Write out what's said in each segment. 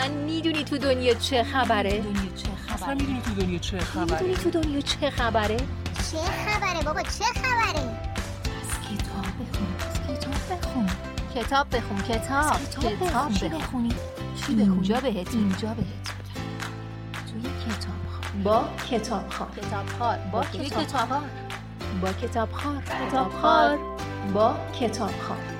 اصلا می‌دونی تو دنیا چه خبره؟ دنیا چه اصلا می‌دونی تو دنیا چه خبره؟ می‌دونی تو دنیا چه خبره؟ چه خبره بابا چه خبره؟ از کتاب بخون از کتاب بخون. کتاب بخون کتاب کتاب بخون. چی بخونی؟ چی بخونی؟ اینجا بهت اینجا بهت توی کتاب با کتاب خار کتاب خار با کتاب. خار با کتاب خار کتاب خار. با کتاب خار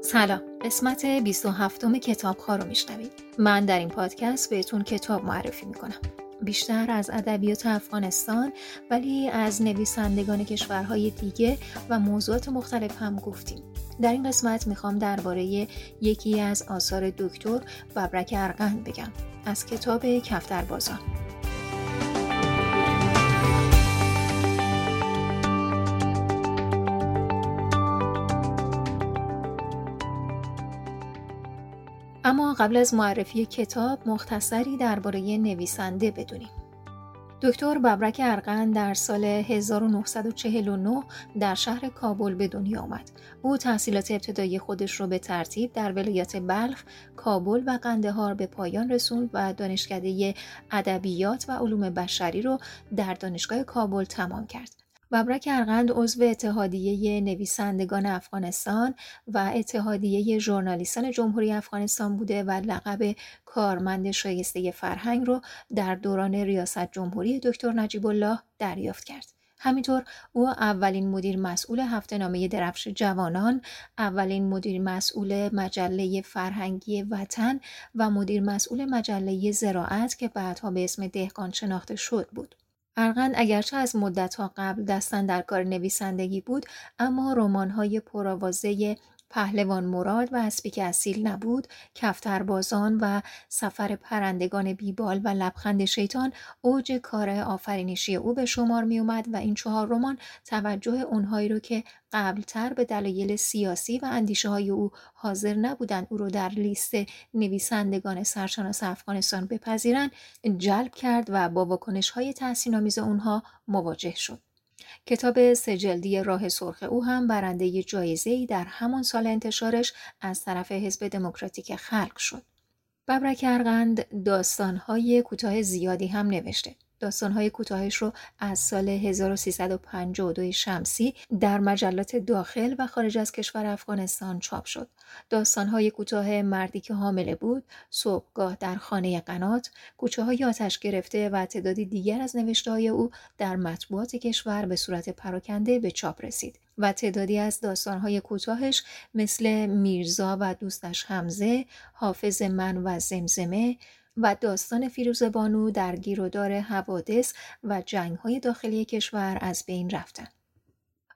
سلام. قسمت 27 کتابخواه رو میشنوید. من در این پادکست بهتون کتاب معرفی می‌کنم. بیشتر از ادبیات افغانستان ولی از نویسندگان کشورهای دیگه و موضوعات مختلف هم گفتیم. در این قسمت می‌خوام درباره یکی از آثار دکتر ببرک ارقند بگم. از کتاب کفتر بازان اما قبل از معرفی کتاب مختصری درباره نویسنده بدونیم. دکتر ببرک ارقن در سال 1949 در شهر کابل به دنیا آمد. او تحصیلات ابتدایی خودش رو به ترتیب در ولایت بلخ، کابل و قندهار به پایان رسوند و دانشکده ادبیات و علوم بشری رو در دانشگاه کابل تمام کرد. ببرک ارغند عضو اتحادیه نویسندگان افغانستان و اتحادیه ژورنالیستان جمهوری افغانستان بوده و لقب کارمند شایسته فرهنگ رو در دوران ریاست جمهوری دکتر نجیب الله دریافت کرد. همینطور او اولین مدیر مسئول هفته نامه درفش جوانان، اولین مدیر مسئول مجله فرهنگی وطن و مدیر مسئول مجله زراعت که بعدها به اسم دهقان شناخته شد بود. ارغند اگرچه از مدتها قبل دستن در کار نویسندگی بود اما رمان‌های پرآوازه پهلوان مراد و اسبی اصیل نبود، کفتربازان و سفر پرندگان بیبال و لبخند شیطان اوج کار آفرینشی او به شمار می اومد و این چهار رمان توجه اونهایی رو که قبلتر به دلایل سیاسی و اندیشه های او حاضر نبودند او رو در لیست نویسندگان سرشناس افغانستان بپذیرند جلب کرد و با واکنش های تحسین آمیز اونها مواجه شد. کتاب سجلدی راه سرخ او هم برنده جایزه در همان سال انتشارش از طرف حزب دموکراتیک خلق شد. ببرک ارغند داستانهای کوتاه زیادی هم نوشته. داستانهای کوتاهش رو از سال 1352 شمسی در مجلات داخل و خارج از کشور افغانستان چاپ شد. داستانهای کوتاه مردی که حامله بود، صبحگاه در خانه قنات، کوچه های آتش گرفته و تعدادی دیگر از نوشته های او در مطبوعات کشور به صورت پراکنده به چاپ رسید. و تعدادی از داستانهای کوتاهش مثل میرزا و دوستش حمزه، حافظ من و زمزمه، و داستان فیروز بانو در گیرودار حوادث و جنگهای داخلی کشور از بین رفتن.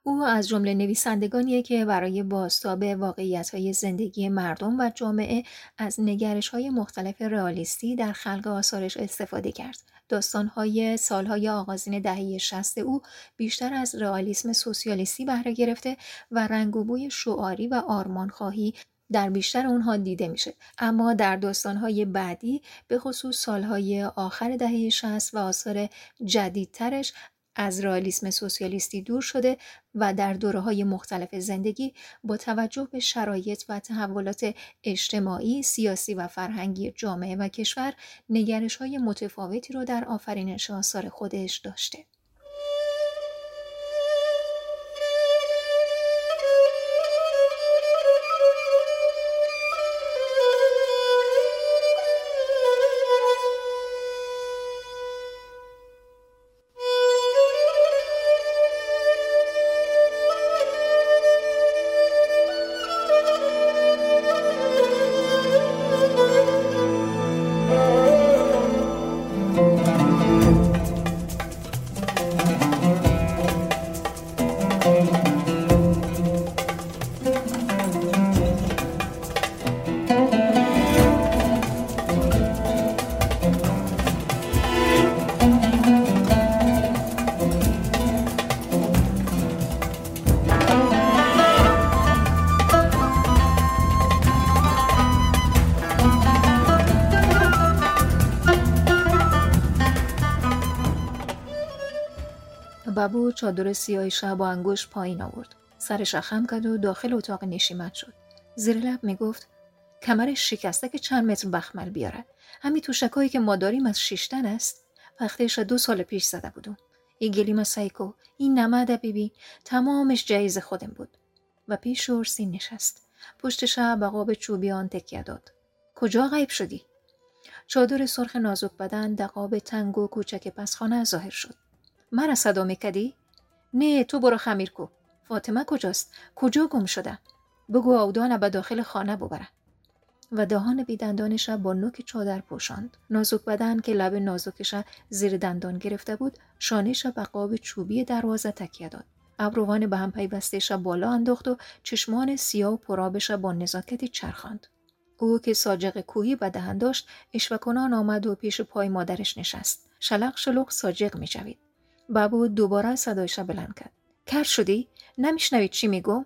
او از جمله نویسندگانیه که برای بازتاب واقعیت‌های زندگی مردم و جامعه از نگرش‌های مختلف رئالیستی در خلق آثارش استفاده کرد. داستان‌های سالهای آغازین دهه 60 او بیشتر از رئالیسم سوسیالیستی بهره گرفته و رنگ و بوی شعاری و آرمانخواهی در بیشتر اونها دیده میشه اما در داستانهای بعدی به خصوص سالهای آخر دهه 60 و آثار جدیدترش از رئالیسم سوسیالیستی دور شده و در دوره های مختلف زندگی با توجه به شرایط و تحولات اجتماعی، سیاسی و فرهنگی جامعه و کشور نگرش های متفاوتی رو در آفرینش آثار خودش داشته. چادر سیاه شب با انگشت پایین آورد. سرش خم کرد و داخل اتاق نشیمت شد. زیر لب می‌گفت کمرش شکسته که چند متر بخمل بیاره همین توشکایی که ما داریم از شیشتن است. وقتش دو سال پیش زده بودم. این گلیم سایکو این نمده بیبی تمامش جایز خودم بود. و پیش شورسی نشست. پشت شب به چوبیان تکیه داد. کجا غیب شدی؟ چادر سرخ نازک بدن دقاب تنگ و کوچک پسخانه ظاهر شد. مرا صدا میکدی؟ نه تو برو خمیر کو فاطمه کجاست؟ کجا گم شده؟ بگو آودان به داخل خانه ببره. و دهان بیدندانش با نوک چادر پوشاند. نازک بدن که لب نازکش زیر دندان گرفته بود شانش به قاب چوبی دروازه تکیه داد. ابروان به هم پیوستهش بالا انداخت و چشمان سیاه و پرابش با نزاکتی چرخاند. او که ساجق کوهی به دهن داشت اشوکنان آمد و پیش پای مادرش نشست. شلق شلق ساجق می جوید. بابو دوباره صدایش بلند کرد. کر شدی؟ نمیشنوید چی میگو؟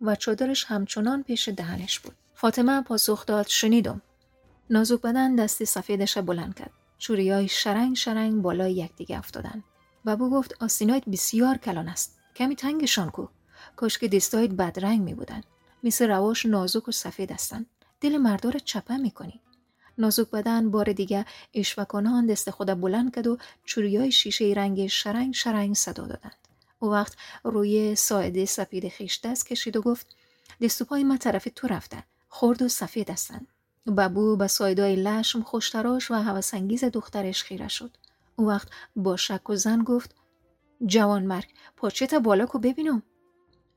و چادرش همچنان پیش دهنش بود. فاطمه پاسخ داد شنیدم. نازک بدن دستی سفیدش بلند کرد. های شرنگ شرنگ بالای یکدیگه افتادن. بابو گفت آستینایت بسیار کلان است. کمی تنگشان کو. کاش که دستایت بدرنگ می بودن مثل رواش نازک و سفید هستند دل مردار چپه می‌کنی. نازک بدن بار دیگه اشوکانان دست خود بلند کرد و چوریای شیشه رنگ شرنگ شرنگ صدا دادند. او وقت روی ساعده سفید خیش دست کشید و گفت دست و پای ما طرف تو رفته. خرد و سفید هستند ببو به سایدای لشم خوشتراش و هوسانگیز دخترش خیره شد. او وقت با شک و زن گفت جوان مرگ پاچه تا بالا کو ببینم.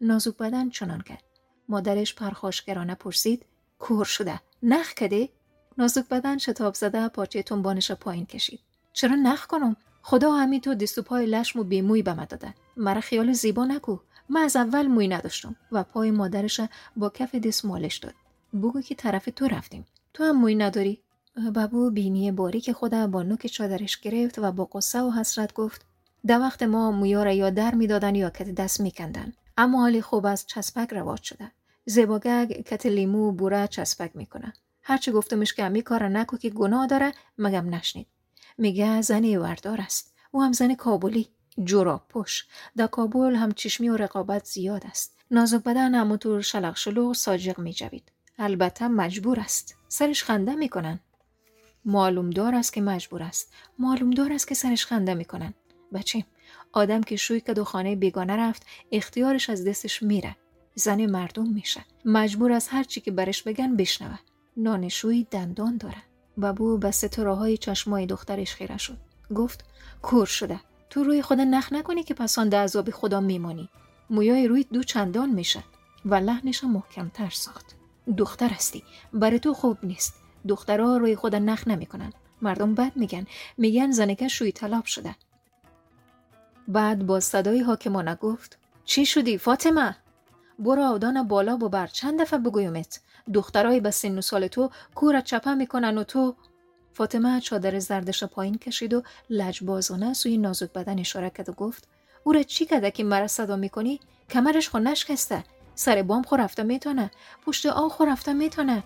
نازک بدن چنان کرد. مادرش پرخاشگرانه پرسید کور شده؟ نخ کده؟ نازک بدن شتاب زده پاچه تنبانش پایین کشید. چرا نخ کنم؟ خدا همین تو پای لشم و بیموی به من دادن. مرا خیال زیبا نکو من از اول موی نداشتم و پای مادرش با کف دست مالش داد. بگو که طرف تو رفتیم. تو هم موی نداری؟ بابو بینی باری که خدا با نوک چادرش گرفت و با قصه و حسرت گفت در وقت ما مویا را یا در می‌دادن یا کت دست میکندن. اما حالی خوب از چسبک رواج شده. زباگگ کت لیمو بوره چسبک می‌کنه. هرچی گفتمش که امی کار نکو که گناه داره مگم نشنید. میگه زنی وردار است. او هم زن کابلی جورا پش در کابل هم چشمی و رقابت زیاد است. نازک بدن همونطور شلق شلو ساجق میجوید البته مجبور است. سرش خنده می‌کنن معلوم دار است که مجبور است. معلوم دار است که سرش خنده می‌کنن بچه آدم که شوی که دو خانه بیگانه رفت اختیارش از دستش میره. زن مردم میشه. مجبور از هر چی که برش بگن بشنوه. نانشوی دندان داره. بابو به ستاره چشمای دخترش خیره شد. گفت کور شده. تو روی خود نخ نکنی که پسان عذاب خدا میمانی مویای روی دو چندان میشه و لحنش محکمتر ساخت. دختر هستی. برای تو خوب نیست. دخترها روی خود نخ نمی‌کنن. مردم بد میگن. میگن زنکه شوی طلاب شده. بعد با صدای حاکمانه گفت چی شدی فاطمه؟ برو آودان بالا ببر چند دفعه بگویمت. دخترای به سن و سال تو کورت چپه می‌کنن و تو فاطمه چادر زردش پایین کشید و لجبازانه سوی نازک بدن اشاره کرد و گفت او را چی کده که مرا صدا می‌کنی؟ کمرش خو نشکسته سر بام خو رفته می‌تونه پشت آن خو رفته می‌تونه؟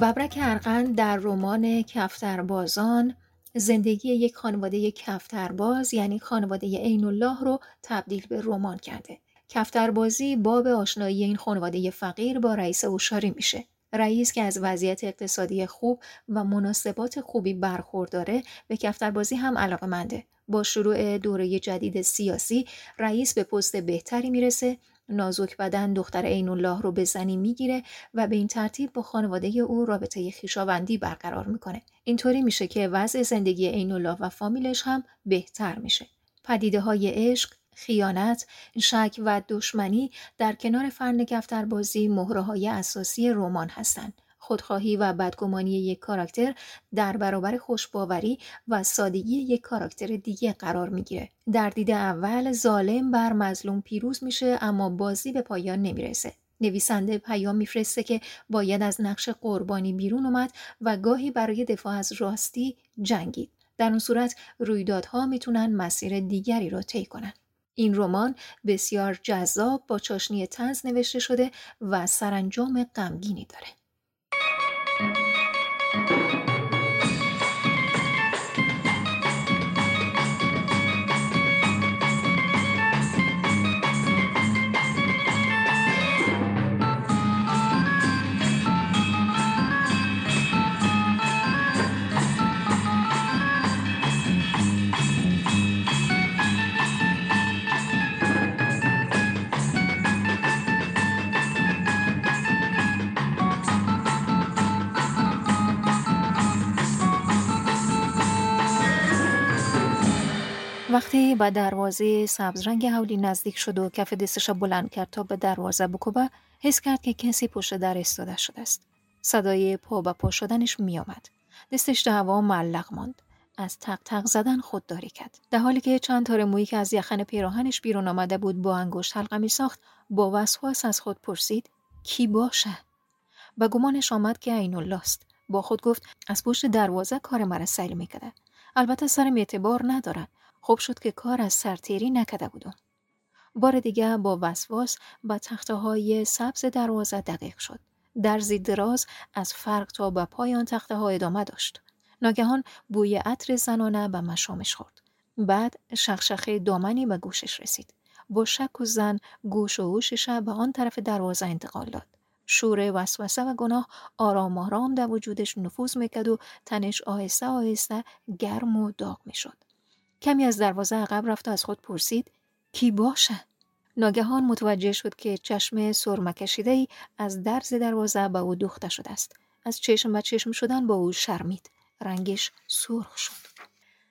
ببرک ارقند در رمان کفتربازان زندگی یک خانواده کفترباز یعنی خانواده عین الله رو تبدیل به رمان کرده. کفتربازی باب آشنایی این خانواده فقیر با رئیس اوشاری میشه. رئیس که از وضعیت اقتصادی خوب و مناسبات خوبی برخورداره به کفتربازی هم علاقه منده. با شروع دوره جدید سیاسی رئیس به پست بهتری می‌رسه نازک بدن دختر عین الله رو به زنی می‌گیره و به این ترتیب با خانواده او رابطه خیشاوندی برقرار می‌کنه. اینطوری میشه که وضع زندگی عین الله و فامیلش هم بهتر میشه. پدیده های عشق خیانت، شک و دشمنی در کنار فرن گفتربازی مهره های اساسی رمان هستند. خودخواهی و بدگمانی یک کاراکتر در برابر خوشباوری و سادگی یک کاراکتر دیگه قرار می‌گیره. در دید اول ظالم بر مظلوم پیروز میشه اما بازی به پایان نمی‌رسه. نویسنده پیام میفرسته که باید از نقش قربانی بیرون اومد و گاهی برای دفاع از راستی جنگید. در اون صورت رویدادها می‌تونن مسیر دیگری رو طی کنن. این رمان بسیار جذاب با چاشنی تنز نوشته شده و سرانجام غمگینی داره. وقتی به دروازه سبز رنگ حولی نزدیک شد و کف دستش بلند کرد تا به دروازه بکوبه حس کرد که کسی پشت در استاده شده است. صدای پا به پا شدنش میآمد. دستش در هوا معلق ماند. از تق تق زدن خودداری کرد. در حالی که چند تار مویی که از یخن پیراهنش بیرون آمده بود با انگشت حلقه می ساخت با وسواس از خود پرسید کی باشه؟ و گمانش آمد که عین لاست با خود گفت از پشت دروازه کار مرا سیل می‌کرده البته سرم اعتبار ندارد. خوب شد که کار از سرتیری نکده بودم. بار دیگه با وسواس با تخته های سبز دروازه دقیق شد. درزی دراز از فرق تا به پایان تخته ها ادامه داشت. ناگهان بوی عطر زنانه به مشامش خورد. بعد شخشخه دامنی به گوشش رسید. با شک و زن گوش و هوشش به آن طرف دروازه انتقال داد. شور وسوسه و گناه آرام آرام در وجودش نفوذ می‌کرد و تنش آهسته آهسته گرم و داغ می‌شد. کمی از دروازه عقب رفت و از خود پرسید کی باشه؟ ناگهان متوجه شد که چشم سرمه ای از درز دروازه به او دوخته شده است. از چشم به چشم شدن با او شرمید. رنگش سرخ شد.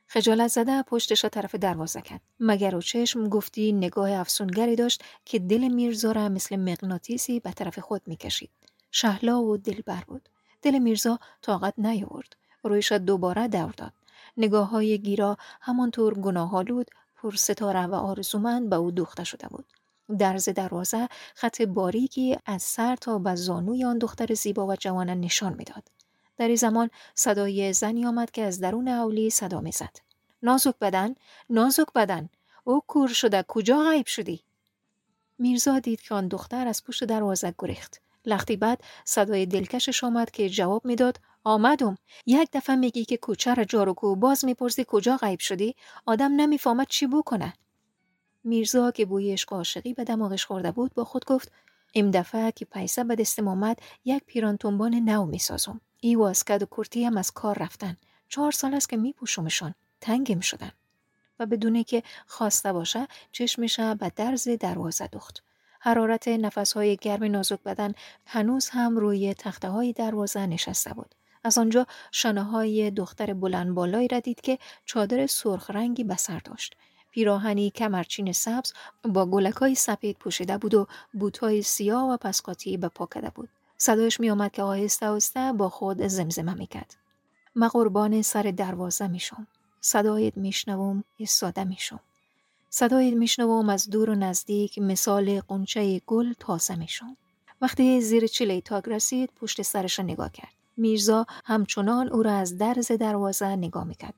خجالت زده پشتش را طرف دروازه کرد. مگر و چشم گفتی نگاه افسونگری داشت که دل میرزا را مثل مغناطیسی به طرف خود می‌کشید. شهلا و دلبر بود. دل میرزا طاقت نیاورد. رویش دوباره دور داد. نگاه های گیرا همانطور گناهالود پر ستاره و آرزومند به او دوخته شده بود. درز دروازه خط باریکی از سر تا به زانوی آن دختر زیبا و جوان نشان می‌داد. در این زمان صدای زنی آمد که از درون اولی صدا می‌زد. نازک بدن، نازک بدن، او کور شده کجا غیب شدی؟ میرزا دید که آن دختر از پشت دروازه گریخت. لختی بعد صدای دلکشش آمد که جواب می‌داد آمدم. یک دفعه میگی که کوچه را جارو باز می‌پرسی کجا غیب شدی؟ آدم نمی‌فهمد چی بکنه. میرزا که بوی عشق عاشقی به دماغش خورده بود با خود گفت ام دفعه که پیسه به دستم آمد یک پیران تنبان نو می‌سازم. ای واسکد و کرتی هم از کار رفتن. چهار سال است که میپوشمشان. تنگم شدن. و بدونه که خواسته باشه چشمش به درز دروازه دخت حرارت نفسهای گرم نازک بدن هنوز هم روی تخته های دروازه نشسته بود از آنجا شانه های دختر بلند بالایی را دید که چادر سرخ رنگی به سر داشت. پیراهنی کمرچین سبز با گلکای سپید پوشیده بود و بوتهای سیاه و پسقاطی به پا کده بود. صدایش می آمد که آهسته آهسته با خود زمزمه می کرد. ما قربان سر دروازه می شم. صدایت میشنوم ایستاده میشم صدایت میشنوم از دور و نزدیک مثال قنچه گل تازه میشم وقتی زیر چله تاگ رسید پشت سرش نگاه کرد میرزا همچنان او را از درز دروازه نگاه می‌کرد.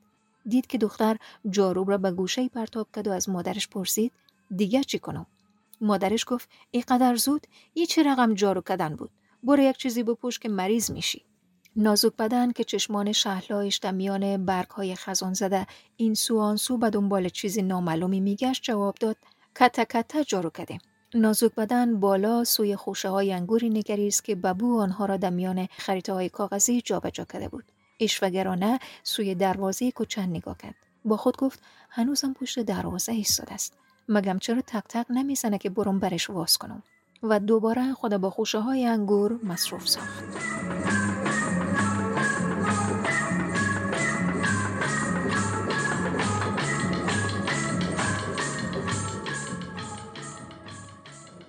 دید که دختر جارو را به گوشه پرتاب کرد و از مادرش پرسید دیگه چی کنم؟ مادرش گفت اینقدر زود ای چه رقم جارو کردن بود برو یک چیزی بپوش که مریض میشی نازک بدن که چشمان شهلایش در میان برگ های خزان زده این سو آن سو به دنبال چیزی نامعلومی میگشت جواب داد. کتا کتا جارو کردیم. نازک بدن بالا سوی خوشه های انگوری نگریست که ببو آنها را در میان خریطه های کاغذی جابجا کرده بود. اشوگرانه سوی دروازه کوچن نگاه کرد. با خود گفت هنوزم پشت دروازه ایستاده است. مگم چرا تک تک نمی‌زنه که برم برش واز کنم؟ و دوباره خود با خوشه های انگور مصروف ساخت.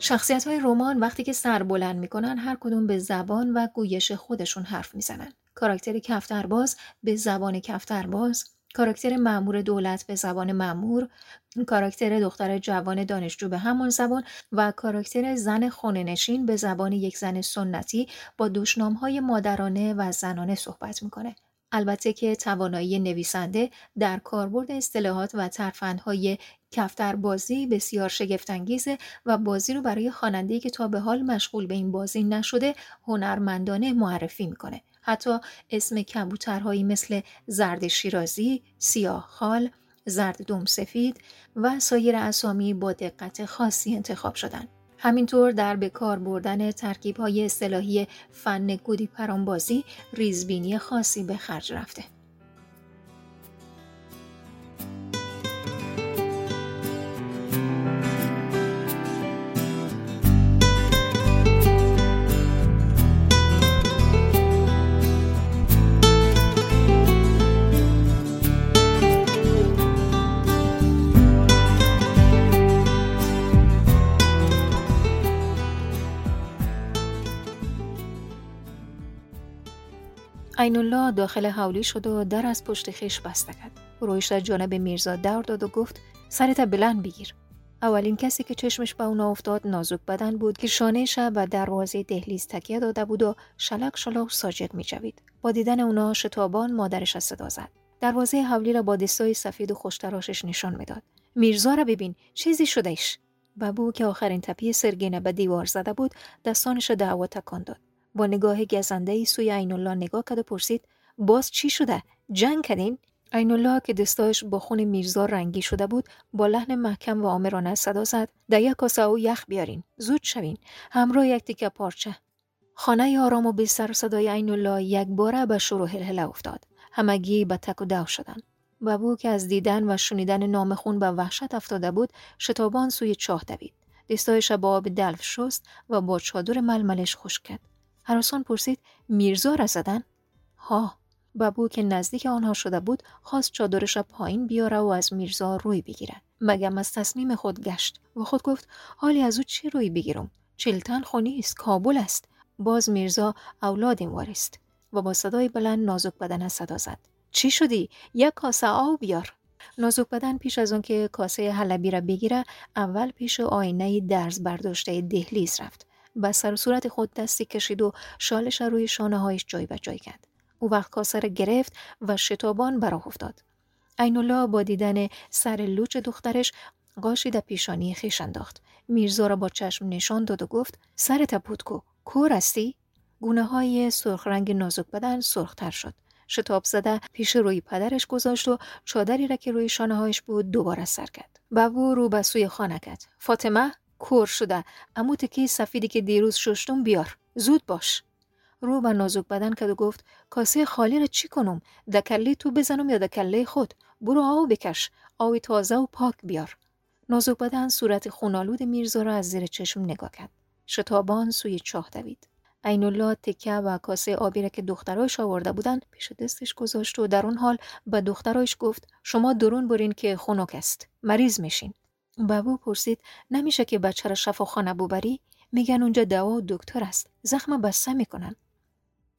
شخصیت های رمان وقتی که سر بلند می‌کنن هر کدوم به زبان و گویش خودشون حرف می‌زنن. کاراکتر کفترباز به زبان کفترباز، کاراکتر مامور دولت به زبان مامور، کاراکتر دختر جوان دانشجو به همان زبان و کاراکتر زن خونه نشین به زبان یک زن سنتی با دشنام های مادرانه و زنانه صحبت می‌کنه. البته که توانایی نویسنده در کاربرد اصطلاحات و ترفندهای کفتر بازی بسیار شگفتانگیزه و بازی رو برای خواننده‌ای که تا به حال مشغول به این بازی نشده هنرمندانه معرفی می‌کنه حتی اسم کبوترهایی مثل زرد شیرازی، سیاه خال، زرد دوم سفید و سایر اسامی با دقت خاصی انتخاب شدند. همینطور در به کار بردن ترکیب های اصطلاحی فن گودی پرانبازی ریزبینی خاصی به خرج رفته. الله داخل حولی شد و در از پشت خیش بسته کرد. رویش در جانب میرزا دور داد و گفت سرت بلند بگیر. اولین کسی که چشمش به اونا افتاد نازک بدن بود که شانه شب و دروازه دهلیز تکیه داده بود و شلک شلوغ ساجد میجوید. با دیدن اونا شتابان مادرش از صدا زد. دروازه حولی را با دستای سفید و خوشتراشش نشان می‌داد. میرزا را ببین چیزی شده ایش ببو که آخرین تپی سرگینه به دیوار زده بود دستانش دعوا تکان داد. با نگاه گزنده ای سوی نگاه کرد و پرسید باز چی شده؟ جنگ کردین؟ عین الله که دستایش با خون میرزا رنگی شده بود با لحن محکم و آمرانه صدا زد در یک کاسه او یخ بیارین زود شوین همراه یک تیکه پارچه. خانه آرام و بی سر صدای عین الله یک باره به شروع هلهله افتاد. همگی به تک و دو شدند. بابو که از دیدن و شنیدن نام خون به وحشت افتاده بود شتابان سوی چاه دوید. دستایش با آب دلف شست و با چادر ململش خشک کرد. هراسان پرسید میرزا را زدن؟ ها ببو که نزدیک آنها شده بود خواست چادرش را پایین بیاره و از میرزا روی بگیرد. مگم از تصمیم خود گشت و خود گفت حالی از او چی روی بگیرم؟ چلتن خونی است کابل است. باز میرزا اولادیم وارست و با صدای بلند نازک بدن صدا زد. چی شدی؟ یک کاسه آب بیار. نازک بدن پیش از که کاسه حلبی را بگیره اول پیش آینه درز برداشته دهلیز رفت. به سر و صورت خود دستی کشید و شالش روی شانه هایش جای به جای کرد. او وقت کاسه گرفت و شتابان براه افتاد. عین با دیدن سر لوچ دخترش قاشی در پیشانی خیش انداخت. میرزا را با چشم نشان داد و گفت سرت پودکو کور هستی؟ گونه های سرخ رنگ نازک بدن سرختر شد. شتاب زده پیش روی پدرش گذاشت و چادری را که روی شانه هایش بود دوباره سر کرد. بابو رو به سوی خانه کرد. فاطمه کور شده. امو تکی سفیدی که دیروز ششتم بیار. زود باش. رو به نازک بدن کرد و گفت کاسه خالی را چی کنم؟ دکلی تو بزنم یا دکله خود؟ برو آو بکش. آوی تازه و پاک بیار. نازک بدن صورت خونالود میرزا را از زیر چشم نگاه کرد. شتابان سوی چاه دوید. عین الله تکه و کاسه آبی را که دخترایش آورده بودند پیش دستش گذاشت و در اون حال به دخترایش گفت شما درون برین که خنک است. مریض میشین. بابو پرسید نمیشه که بچه را شفاخانه ببری؟ میگن اونجا دوا و دکتر است. زخم بسته می‌کنن.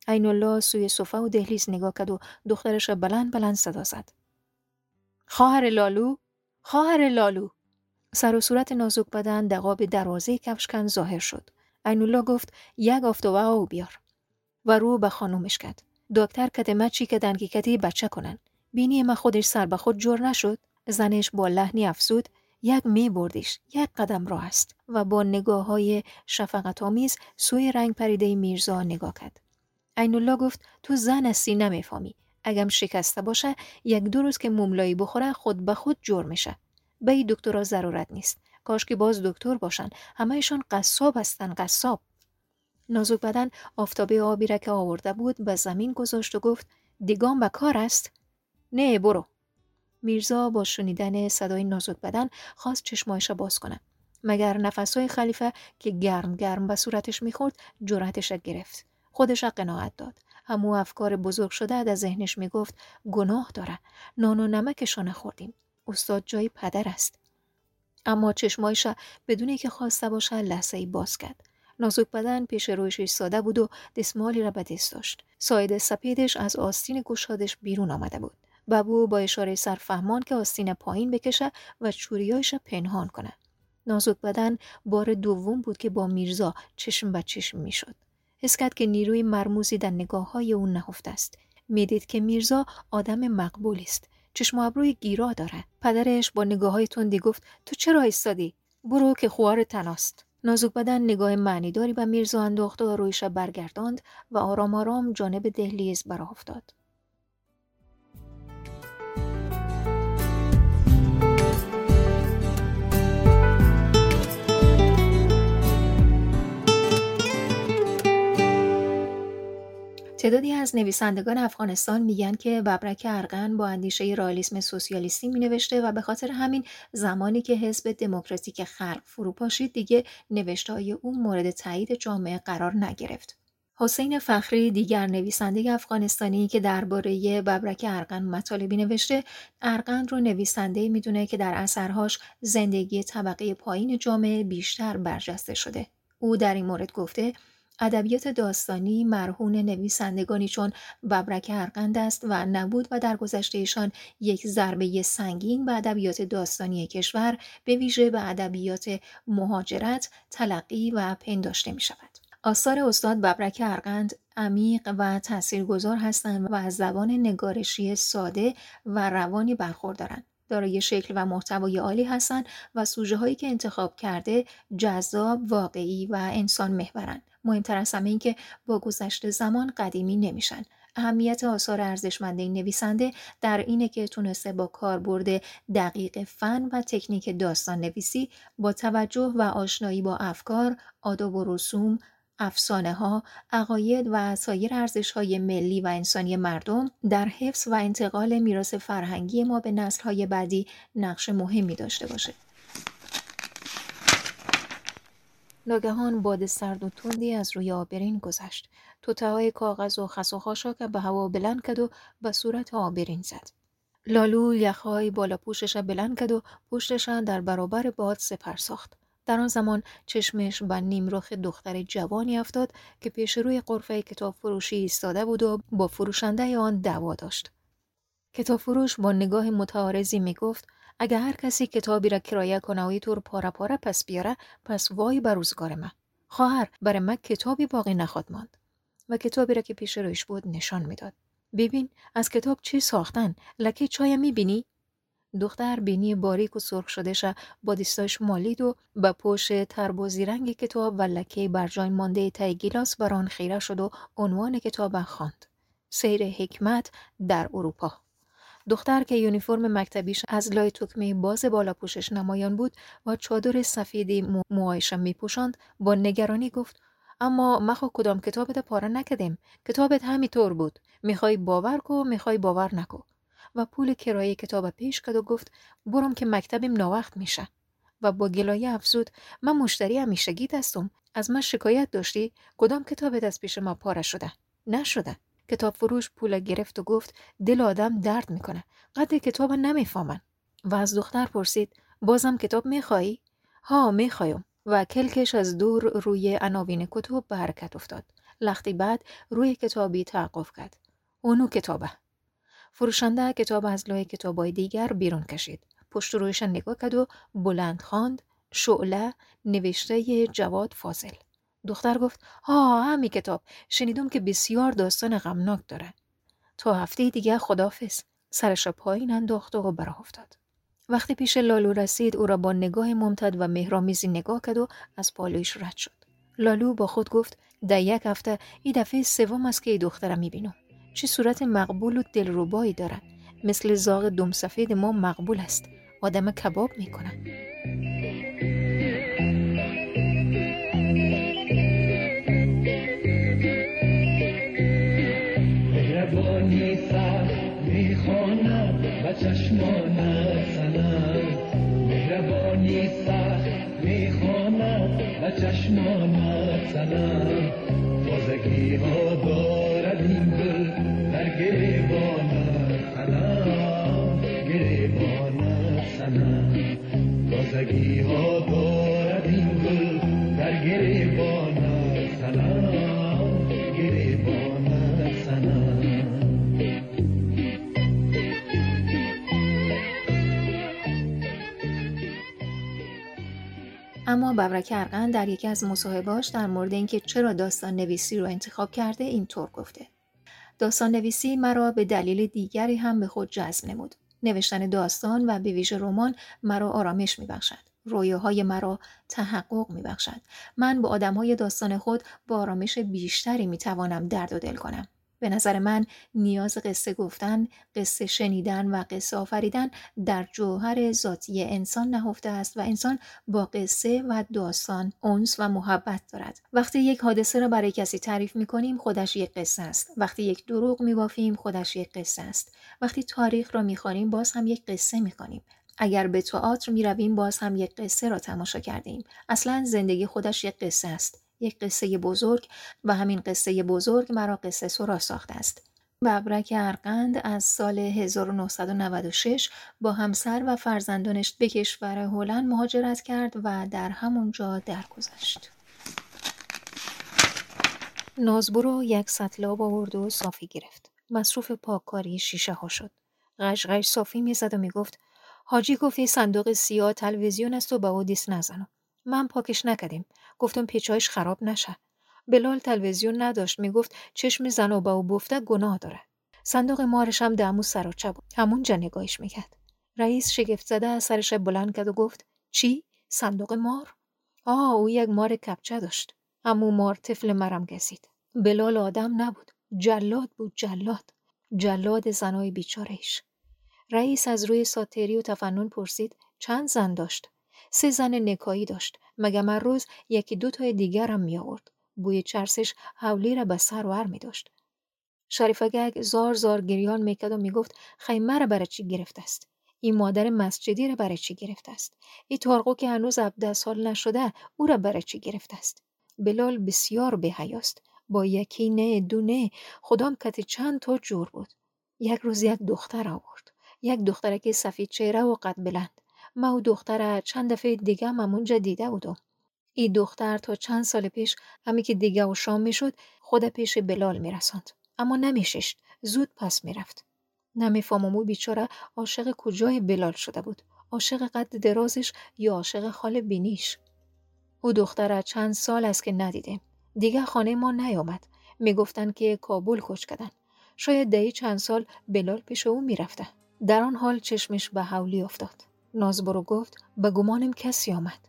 عین الله سوی صفه و دهلیز نگاه کرد و دخترش را بلند بلند صدا زد. خواهر لالو خواهر لالو. سر و صورت نازک بدن دقاب دروازه کفشکن ظاهر شد. عین الله گفت یک آفتابه او بیار. و رو به خانومش کرد. دکتر کده چی که دنگی کدی بچه کنن؟ بینی ما خودش سر به خود جور نشد؟ زنش با لحنی افزود؟ یک می بردیش یک قدم راه است و با نگاه های شفقت آمیز سوی رنگ پریده میرزا نگاه کرد. عین گفت تو زن هستی نمی‌فهمی. اگم شکسته باشه یک دو روز که مملایی بخوره خود به خود جور میشه. به این دکترها ضرورت نیست. کاش که باز دکتر باشن. همهشان قصاب هستن قصاب. نازک بدن آفتابه آبی را که آورده بود به زمین گذاشت و گفت دیگام به کار است؟ نه برو. میرزا با شنیدن صدای نازک بدن خواست چشمایش را باز کنه. مگر نفسهای خلیفه که گرم گرم به صورتش می‌خورد جرأتش را گرفت. خودش را قناعت داد. همو افکار بزرگ شده در ذهنش می‌گفت گناه داره. نان و نمکشان خوردیم استاد جای پدر است. اما چشمایش بدون که خواسته باشه لحظه ای باز کرد. نازک بدن پیش رویش ساده بود و دستمالی را به دست داشت. ساید سپیدش از آستین گشادش بیرون آمده بود. ببو با اشاره سرفهمان که آستین پایین بکشه و چوریایش پنهان کنه. نازک بدن بار دوم بود که با میرزا چشم به چشم می‌شد. حس کرد که نیروی مرموزی در نگاه های اون نهفته است. می‌دید که میرزا آدم مقبولی است چشم ابروی گیرا داره پدرش با نگاه های تندی گفت تو چرا ایستادی برو که خوار تناست نازک بدن نگاه معنیداری به میرزا انداخت و رویش برگرداند و آرام آرام جانب دهلیز براه افتاد تعدادی از نویسندگان افغانستان میگن که ببرک ارغن با اندیشه رالیسم سوسیالیستی می نوشته و به خاطر همین زمانی که حزب دموکراتیک خلق فرو پاشید دیگه نوشتهای او مورد تایید جامعه قرار نگرفت. حسین فخری دیگر نویسنده افغانستانی که درباره ببرک ارغن مطالبی نوشته ارغن رو نویسنده می‌دونه که در اثرهاش زندگی طبقه پایین جامعه بیشتر برجسته شده او در این مورد گفته ادبیات داستانی مرهون نویسندگانی چون ببرک ارقند است و نبود و در گذشتهشان یک ضربه سنگین به ادبیات داستانی کشور به ویژه به ادبیات مهاجرت تلقی و پنداشته می شود. آثار استاد ببرک ارقند عمیق و تاثیرگذار هستند و از زبان نگارشی ساده و روانی برخوردارند. دارای شکل و محتوای عالی هستند و سوژه هایی که انتخاب کرده جذاب، واقعی و انسان محورند. مهمتر از همه این که با گذشت زمان قدیمی نمیشن اهمیت آثار ارزشمند این نویسنده در اینه که تونسته با کاربرد دقیق فن و تکنیک داستان نویسی با توجه و آشنایی با افکار، آداب و رسوم، افسانه ها، عقاید و سایر ارزش های ملی و انسانی مردم در حفظ و انتقال میراث فرهنگی ما به نسل های بعدی نقش مهمی داشته باشه. ناگهان باد سرد و تندی از روی آبرین گذشت. توتههای کاغذ و خس و خاشاک به هوا بلند کرد و به صورت آبرین زد. لالو یخهای بالا پوشش بلند کرد و پشتش در برابر باد سپر ساخت. در آن زمان چشمش به نیمرخ دختر جوانی افتاد که پیش روی قرفه کتاب فروشی ایستاده بود و با فروشنده آن دعوا داشت. کتاب فروش با نگاه متعارضی می گفت اگه هر کسی کتابی را کرایه کنه و طور پاره پاره پس بیاره پس وای بر روزگار من. خواهر برای من کتابی باقی نخواد ماند. و کتابی را که پیش رویش بود نشان می‌داد. ببین از کتاب چی ساختن؟ لکه چای می‌بینی؟ دختر بینی باریک و سرخ شدهش با دیستاش مالید و به پشت تربازی رنگ کتاب و لکه بر جای مانده تای گیلاس بر آن خیره شد و عنوان کتاب خواند. سیر حکمت در اروپا. دختر که یونیفرم مکتبیش از لای تکمه باز بالا پوشش نمایان بود و چادر سفیدی موهایشم میپوشاند با نگرانی گفت اما مخو کدام کتابت پاره نکدیم کتابت همینطور بود. می‌خوای باور کو می‌خوای باور نکو. و پول کرایه کتاب پیش کد و گفت برم که مکتبیم ناوقت میشه. و با گلایه افزود من مشتری همیشگی دستم. از من شکایت داشتی؟ کدام کتابت از پیش ما پاره شده؟ نشده. کتاب فروش پول گرفت و گفت دل آدم درد می‌کنه. قدر کتاب نمی‌فهمن. و از دختر پرسید بازم کتاب میخوایی؟ ها می‌خوایم. و کلکش از دور روی عناوین کتب به حرکت افتاد. لختی بعد روی کتابی توقف کرد. اونو کتابه. فروشنده کتاب از لای کتابای دیگر بیرون کشید. پشت رویش نگاه کرد و بلند خواند. شعله نوشته جواد فاضل. دختر گفت ها همی کتاب. شنیدم که بسیار داستان غمناک داره. تا هفته دیگه خدافز سرش پایین انداخت و براه افتاد. وقتی پیش لالو رسید او را با نگاه ممتد و مهرامیزی نگاه کرد و از پالویش رد شد. لالو با خود گفت در یک هفته این دفعه سوم است که ای دخترم می‌بینم. چه صورت مقبول و دلربایی دارد مثل زاغ دم سفید ما مقبول است. آدم کباب می‌کنه چشمانت سنم مهربانی سخت می‌خواند و چشمانت سنم تازگی ها دارد ها دارد این دل در سنم اما ببرک ارقن در یکی از مصاحبهاش در مورد اینکه چرا داستان نویسی رو انتخاب کرده اینطور گفته داستان نویسی مرا به دلیل دیگری هم به خود جذب نمود. نوشتن داستان و به ویژه رمان مرا آرامش میبخشد. رویاهای مرا تحقق میبخشد. من با آدمهای داستان خود با آرامش بیشتری می‌توانم درد و دل کنم. به نظر من نیاز قصه گفتن، قصه شنیدن و قصه آفریدن در جوهر ذاتی انسان نهفته است و انسان با قصه و داستان اونس و محبت دارد. وقتی یک حادثه را برای کسی تعریف می کنیم خودش یک قصه است. وقتی یک دروغ می بافیم خودش یک قصه است. وقتی تاریخ را می خوریم باز هم یک قصه می کنیم. اگر به تئاتر می رویم باز هم یک قصه را تماشا کردیم. اصلا زندگی خودش یک قصه است. یک قصه بزرگ و همین قصه بزرگ مرا قصه سرا ساخته است. ببرک ارقند از سال 1996 با همسر و فرزندانش به کشور هلند مهاجرت کرد و در همونجا درگذشت. نازبرو یک سطل آب آورد و صافی گرفت. مصروف پاککاری شیشه ها شد. غش صافی می‌زد و می‌گفت حاجی گفتی صندوق سیاه تلویزیون است و به او دیس نزنم. من پاکش نکردیم. گفتم پیچایش خراب نشه. بلال تلویزیون نداشت. می‌گفت چشم زن و به او بفته گناه داره. صندوق مارش هم دمو سراچه بود. همونجا نگاهش می‌کرد. رئیس شگفت زده از سرش بلند کرد و گفت چی؟ صندوق مار؟ آه او یک مار کپچه داشت. امو مار طفل مرم گزید. بلال آدم نبود. جلاد بود جلاد. جلاد زنای بیچارهش رئیس از روی ساتری و تفنن پرسید چند زن داشت؟ سه زن نکایی داشت. مگه من روز یکی دو تای دیگرم می آورد بوی چرسش حولی را به سر ور می داشت شریفگگ زار زار گریان می‌کرد و می‌گفت خیمه را برای چی گرفته است؟ این مادر مسجدی را برای چی گرفته است؟ این تارقو که هنوز ده سال نشده او را برای چی گرفته است؟ بلال بسیار به حیاست با یکی نه دو نه خدام کتی چند تا جور بود. یک روز یک دختر آورد. یک دخترک سفید چهره و قد بلند. ما و دختر چند دفعه دیگه هم همونجا دیده بودم. این دختر تا چند سال پیش همی که دیگه و شام می‌شد خود پیش بلال میرساند. اما نمیششت. زود پس می‌رفت. نمی‌فهمم او بیچاره عاشق کجای بلال شده بود. عاشق قد درازش یا عاشق خال بینیش. او دختر چند سال است که ندیدیم. دیگه خانه ما نیامد. می‌گفتند که کابل کش کردن. شاید دهی چند سال بلال پیش او می‌رفته. در آن حال چشمش به حولی افتاد. نازبرو گفت به گمانم کسی آمد.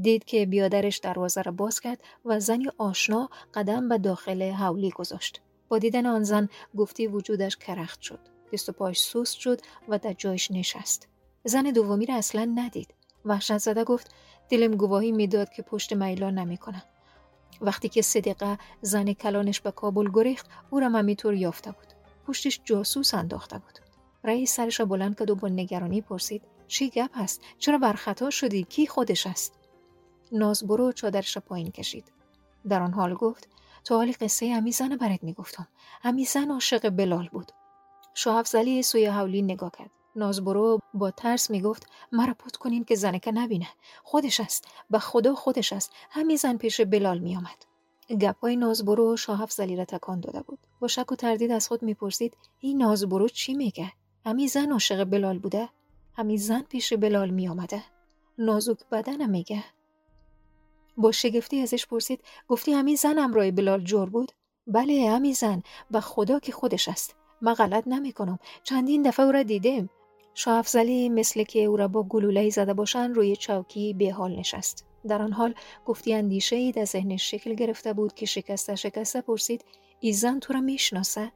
دید که بیادرش دروازه را باز کرد و زنی آشنا قدم به داخل حولی گذاشت. با دیدن آن زن گفتی وجودش کرخت شد. دست و پاش سوست شد و در جایش نشست. زن دومی را اصلا ندید. وحشت زده گفت دلم گواهی می‌داد که پشت میلا نمی‌کنه. وقتی که صدقه زن کلانش به کابل گریخت او را همینطور یافته بود. پشتش جاسوس انداخته بود. رئیس سرش را بلند کرد و با نگرانی پرسید چی گپ هست؟ چرا برخطا شدی؟ کی خودش است؟ ناز برو چادرش پایین کشید. در آن حال گفت تو حالی قصه امی زن برات می‌گفتم. امی زن عاشق بلال بود. شاه زلی سوی حولی نگاه کرد. نازبرو با ترس می‌گفت مرا پت کنین که زنکه نبینه. خودش است. به خدا خودش است. همین زن پیش بلال میآمد. گپای نازبرو شاه زلی را تکان داده بود. با شک و تردید از خود می‌پرسید این نازبرو چی میگه؟ همی زن عاشق بلال بوده؟ همین زن پیش بلال می آمده. نازک بدنم میگه. با شگفتی ازش پرسید گفتی همین زن همراه بلال جور بود؟ بله همین زن و خدا که خودش است. ما غلط نمی کنم. چندین دفعه او را دیدم. شاه افزلی مثل که او را با گلوله زده باشن روی چوکی به حال نشست. در آن حال گفتی اندیشه ای در ذهنش شکل گرفته بود که شکسته شکسته پرسید ای زن تو را می‌شناسه؟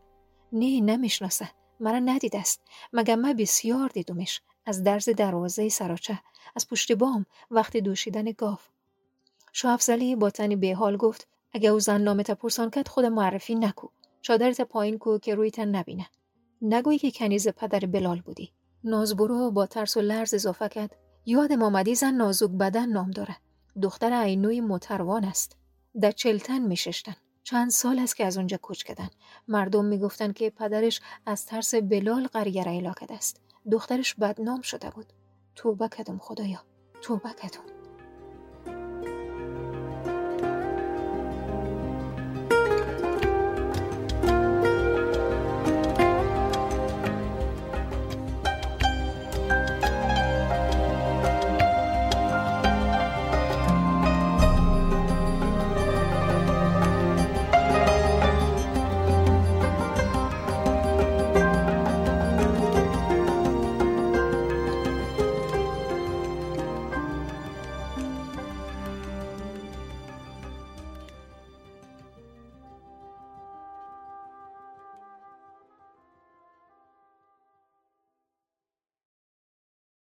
نه نمی‌شناسه. مرا ندید است. مگر من بسیار دیدمش. از درز دروازه سراچه از پشت بام وقت دوشیدن گاو. شاه افزلی با تنی به حال گفت اگه او زن نامت پرسان کرد خود معرفی نکو. چادرت پایین کو که روی تن نبینه. نگویی که کنیز پدر بلال بودی. نازبرو با ترس و لرز اضافه کرد. یاد آمدی زن نازک بدن نام داره. دختر عینوی متروان است. در چلتن میششتن چند سال است که از اونجا کوچ کردن مردم می‌گفتن که پدرش از ترس بلال قریه را است. دخترش بدنام شده بود. توبه کدم خدایا. توبه کدم